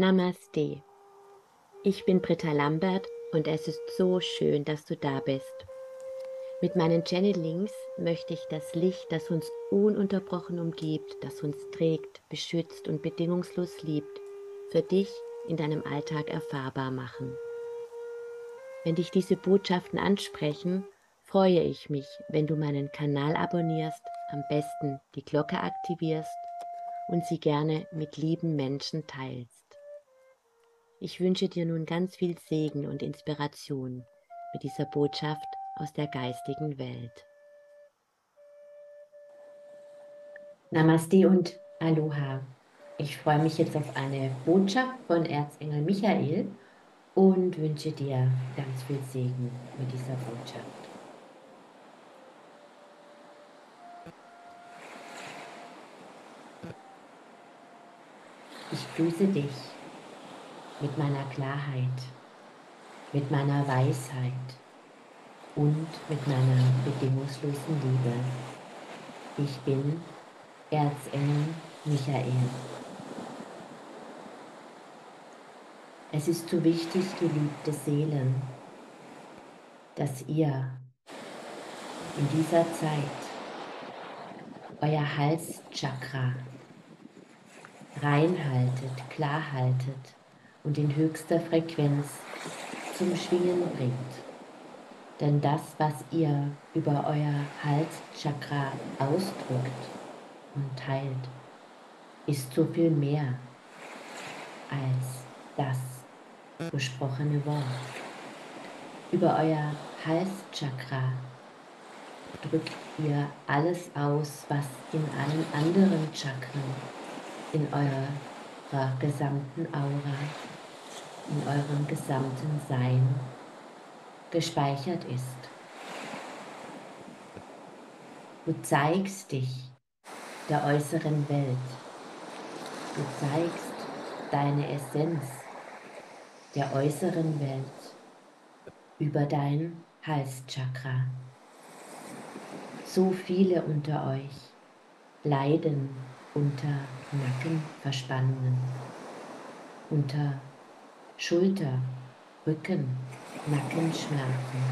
Namaste. Ich bin Britta Lambert und es ist so schön, dass du da bist. Mit meinen Channelings möchte ich das Licht, das uns ununterbrochen umgibt, das uns trägt, beschützt und bedingungslos liebt, für dich in deinem Alltag erfahrbar machen. Wenn dich diese Botschaften ansprechen, freue ich mich, wenn du meinen Kanal abonnierst, am besten die Glocke aktivierst und sie gerne mit lieben Menschen teilst. Ich wünsche dir nun ganz viel Segen und Inspiration mit dieser Botschaft aus der geistigen Welt. Namaste und Aloha. Ich freue mich jetzt auf eine Botschaft von Erzengel Michael und wünsche dir ganz viel Segen mit dieser Botschaft. Ich grüße dich mit meiner Klarheit, mit meiner Weisheit und mit meiner bedingungslosen Liebe. Ich bin Erzengel Michael. Es ist so wichtig, geliebte Seelen, dass ihr in dieser Zeit euer Halschakra reinhaltet, klar haltet und in höchster Frequenz zum Schwingen bringt. Denn das, was ihr über euer Halschakra ausdrückt und teilt, ist so viel mehr als das gesprochene Wort. Über euer Halschakra drückt ihr alles aus, was in allen anderen Chakren, in eurer gesamten Aura, in eurem gesamten Sein gespeichert ist. Du zeigst dich der äußeren Welt. Du zeigst deine Essenz der äußeren Welt über dein Halschakra. So viele unter euch leiden unter Nackenverspannungen, unter Schulter, Rücken, Nackenschmerzen.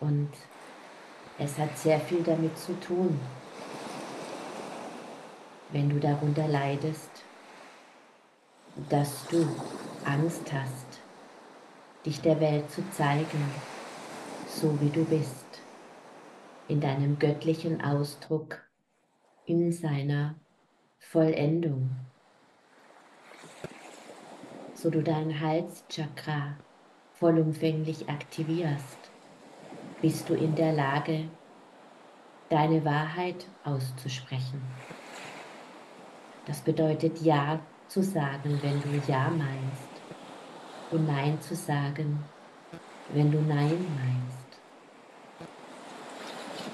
Und es hat sehr viel damit zu tun, wenn du darunter leidest, dass du Angst hast, dich der Welt zu zeigen, so wie du bist, in deinem göttlichen Ausdruck, in seiner Vollendung, so du dein Halschakra vollumfänglich aktivierst, bist du in der Lage, deine Wahrheit auszusprechen. Das bedeutet Ja zu sagen, wenn du Ja meinst und Nein zu sagen, wenn du Nein meinst.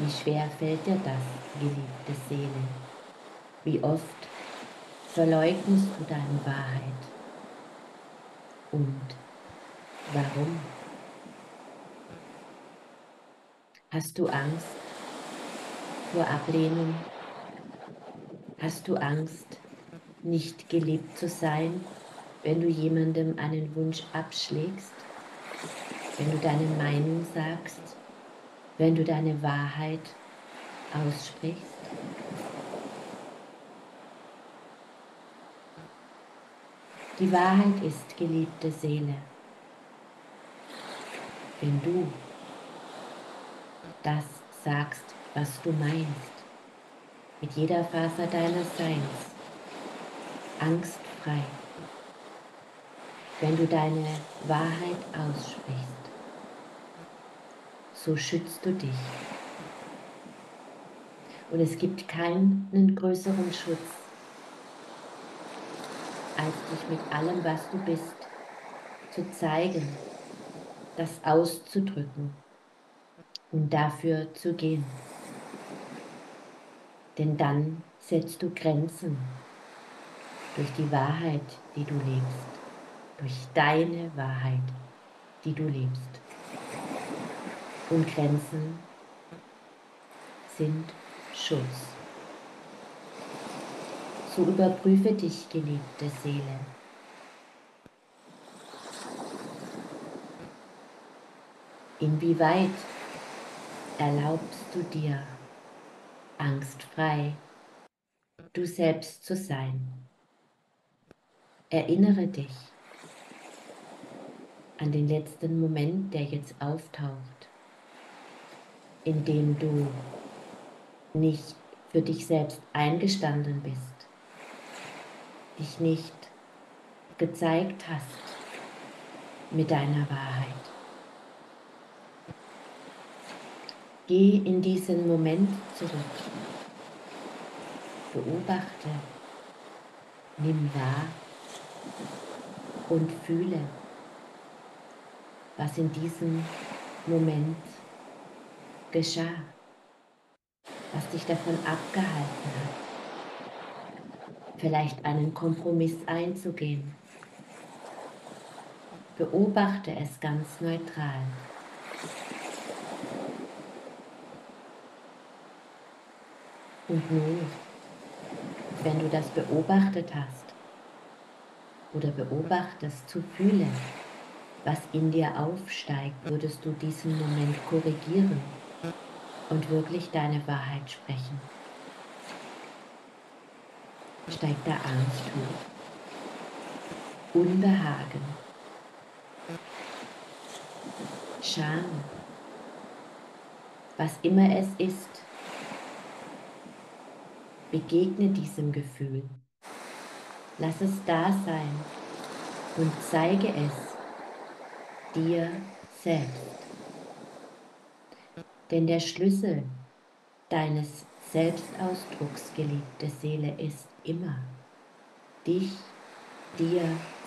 Wie schwer fällt dir das, geliebte Seele? Wie oft verleugnest du deine Wahrheit? Und warum? Hast du Angst vor Ablehnung? Hast du Angst, nicht geliebt zu sein, wenn du jemandem einen Wunsch abschlägst? Wenn du deine Meinung sagst? Wenn du deine Wahrheit aussprichst? Die Wahrheit ist, geliebte Seele, wenn du das sagst, was du meinst, mit jeder Faser deines Seins, angstfrei, wenn du deine Wahrheit aussprichst. So schützt du dich. Und es gibt keinen größeren Schutz, als dich mit allem, was du bist, zu zeigen, das auszudrücken und dafür zu gehen. Denn dann setzt du Grenzen durch die Wahrheit, die du lebst, durch deine Wahrheit, die du lebst. Und Grenzen sind Schutz. So überprüfe dich, geliebte Seele. Inwieweit erlaubst du dir, angstfrei du selbst zu sein? Erinnere dich an den letzten Moment, der jetzt auftaucht, in dem du nicht für dich selbst eingestanden bist, dich nicht gezeigt hast mit deiner Wahrheit. Geh in diesen Moment zurück. Beobachte, nimm wahr und fühle, was in diesem Moment geschah, was dich davon abgehalten hat, vielleicht einen Kompromiss einzugehen. Beobachte es ganz neutral. Und nun, wenn du das beobachtet hast oder beobachtest zu fühlen, was in dir aufsteigt, würdest du diesen Moment korrigieren und wirklich deine Wahrheit sprechen. Steigt da Angst hoch, Unbehagen, Scham, was immer es ist, Begegne diesem Gefühl. Lass es da sein und zeige es dir selbst. Denn der Schlüssel deines Selbstausdrucks, geliebte Seele, ist immer, dich dir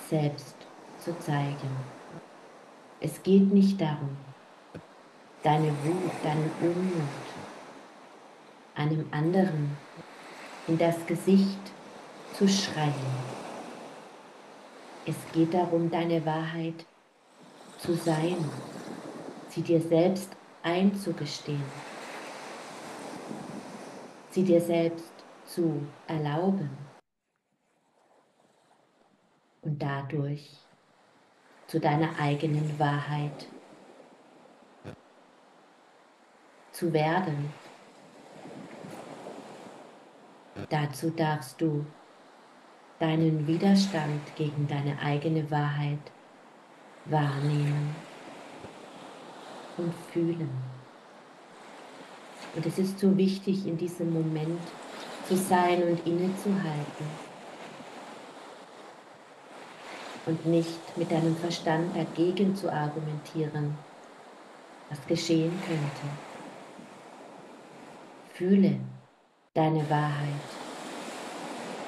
selbst zu zeigen. Es geht nicht darum, deine Wut, deinen Unmut einem anderen in das Gesicht zu schreien. Es geht darum, deine Wahrheit zu sein, sie dir selbst einzugestehen, sie dir selbst zu erlauben. Und dadurch zu deiner eigenen Wahrheit zu werden. Dazu darfst du deinen Widerstand gegen deine eigene Wahrheit wahrnehmen und fühlen. Und es ist so wichtig, in diesem Moment zu sein und innezuhalten und nicht mit deinem Verstand dagegen zu argumentieren, was geschehen könnte. Fühle deine Wahrheit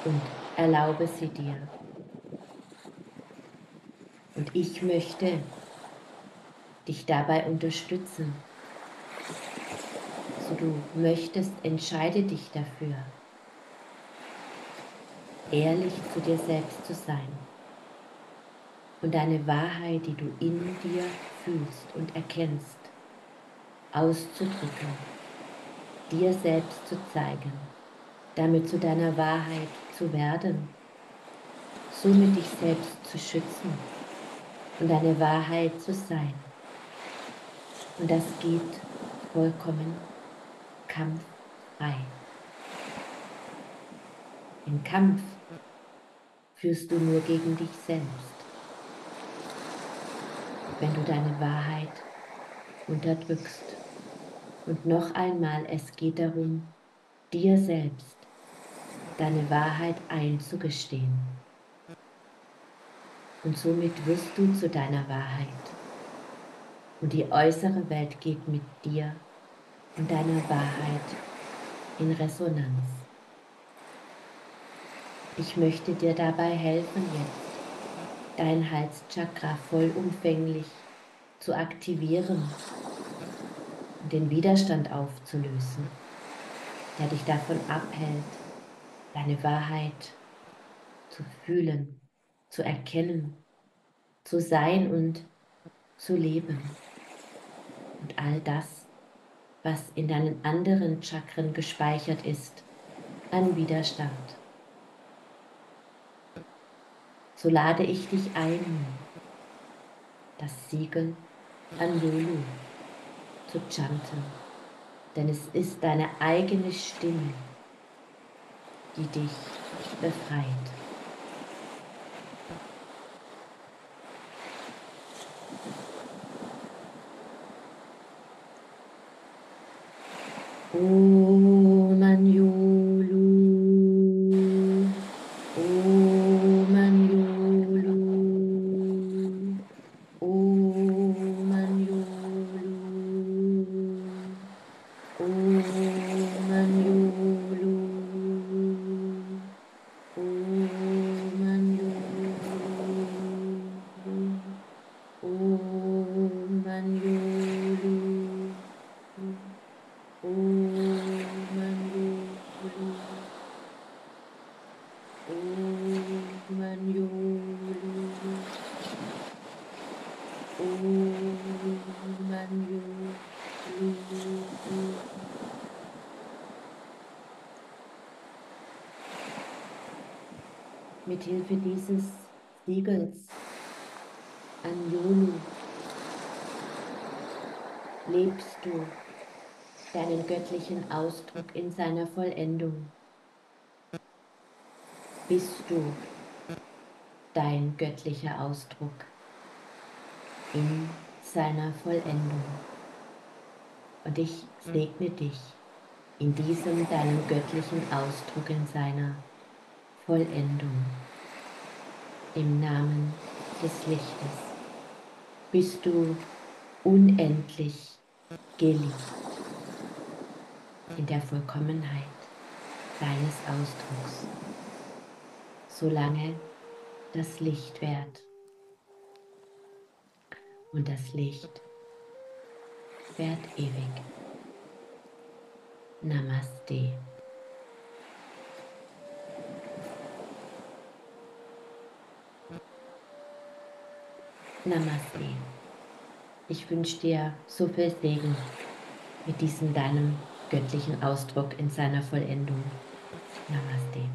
und erlaube sie dir. Und ich möchte dich dabei unterstützen. So du möchtest, entscheide dich dafür, ehrlich zu dir selbst zu sein und deine Wahrheit, die du in dir fühlst und erkennst, auszudrücken dir selbst zu zeigen, damit zu deiner Wahrheit zu werden, somit dich selbst zu schützen und deine Wahrheit zu sein. Und das geht vollkommen kampffrei. Im Kampf führst du nur gegen dich selbst. Wenn du deine Wahrheit unterdrückst. Und noch einmal, es geht darum, dir selbst deine Wahrheit einzugestehen. Und somit wirst du zu deiner Wahrheit. Und die äußere Welt geht mit dir und deiner Wahrheit in Resonanz. Ich möchte dir dabei helfen, jetzt dein Halschakra vollumfänglich zu aktivieren den Widerstand aufzulösen, der dich davon abhält, deine Wahrheit zu fühlen, zu erkennen, zu sein und zu leben. Und all das, was in deinen anderen Chakren gespeichert ist, an Widerstand, so lade ich dich ein, das Siegel an Lulu zu chanten, denn es ist deine eigene Stimme, die dich befreit. Om Anjulu. Mithilfe dieses Siegels Anjulu lebst du deinen göttlichen Ausdruck in seiner Vollendung. Bist du dein göttlicher Ausdruck in seiner Vollendung. Und ich segne dich in diesem deinem göttlichen Ausdruck in seiner Vollendung. Im Namen des Lichtes bist du unendlich geliebt in der Vollkommenheit deines Ausdrucks, solange das Licht währt. Und das Licht währt ewig. Namaste. Namaste. Ich wünsche dir so viel Segen mit diesem deinem göttlichen Ausdruck in seiner Vollendung. Namaste.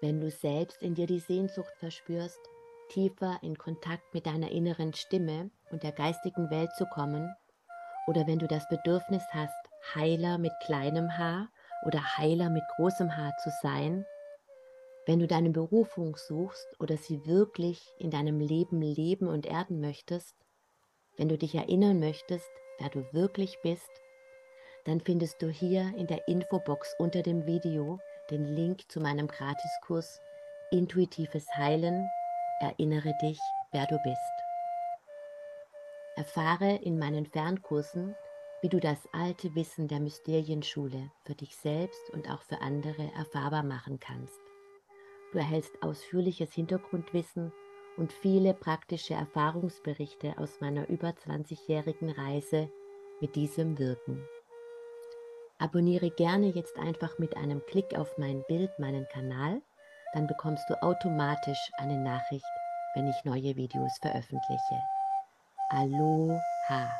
Wenn du selbst in dir die Sehnsucht verspürst, tiefer in Kontakt mit deiner inneren Stimme und der geistigen Welt zu kommen, oder wenn du das Bedürfnis hast, Heiler mit kleinem Haar oder Heiler mit großem Haar zu sein, wenn du deine Berufung suchst oder sie wirklich in deinem Leben leben und erden möchtest, wenn du dich erinnern möchtest, wer du wirklich bist, dann findest du hier in der Infobox unter dem Video den Link zu meinem Gratiskurs Intuitives Heilen. Erinnere dich, wer du bist. Erfahre in meinen Fernkursen, wie du das alte Wissen der Mysterienschule für dich selbst und auch für andere erfahrbar machen kannst. Du erhältst ausführliches Hintergrundwissen und viele praktische Erfahrungsberichte aus meiner über 20-jährigen Reise mit diesem Wirken. Abonniere gerne jetzt einfach mit einem Klick auf mein Bild meinen Kanal, dann bekommst du automatisch eine Nachricht, wenn ich neue Videos veröffentliche. Aloha!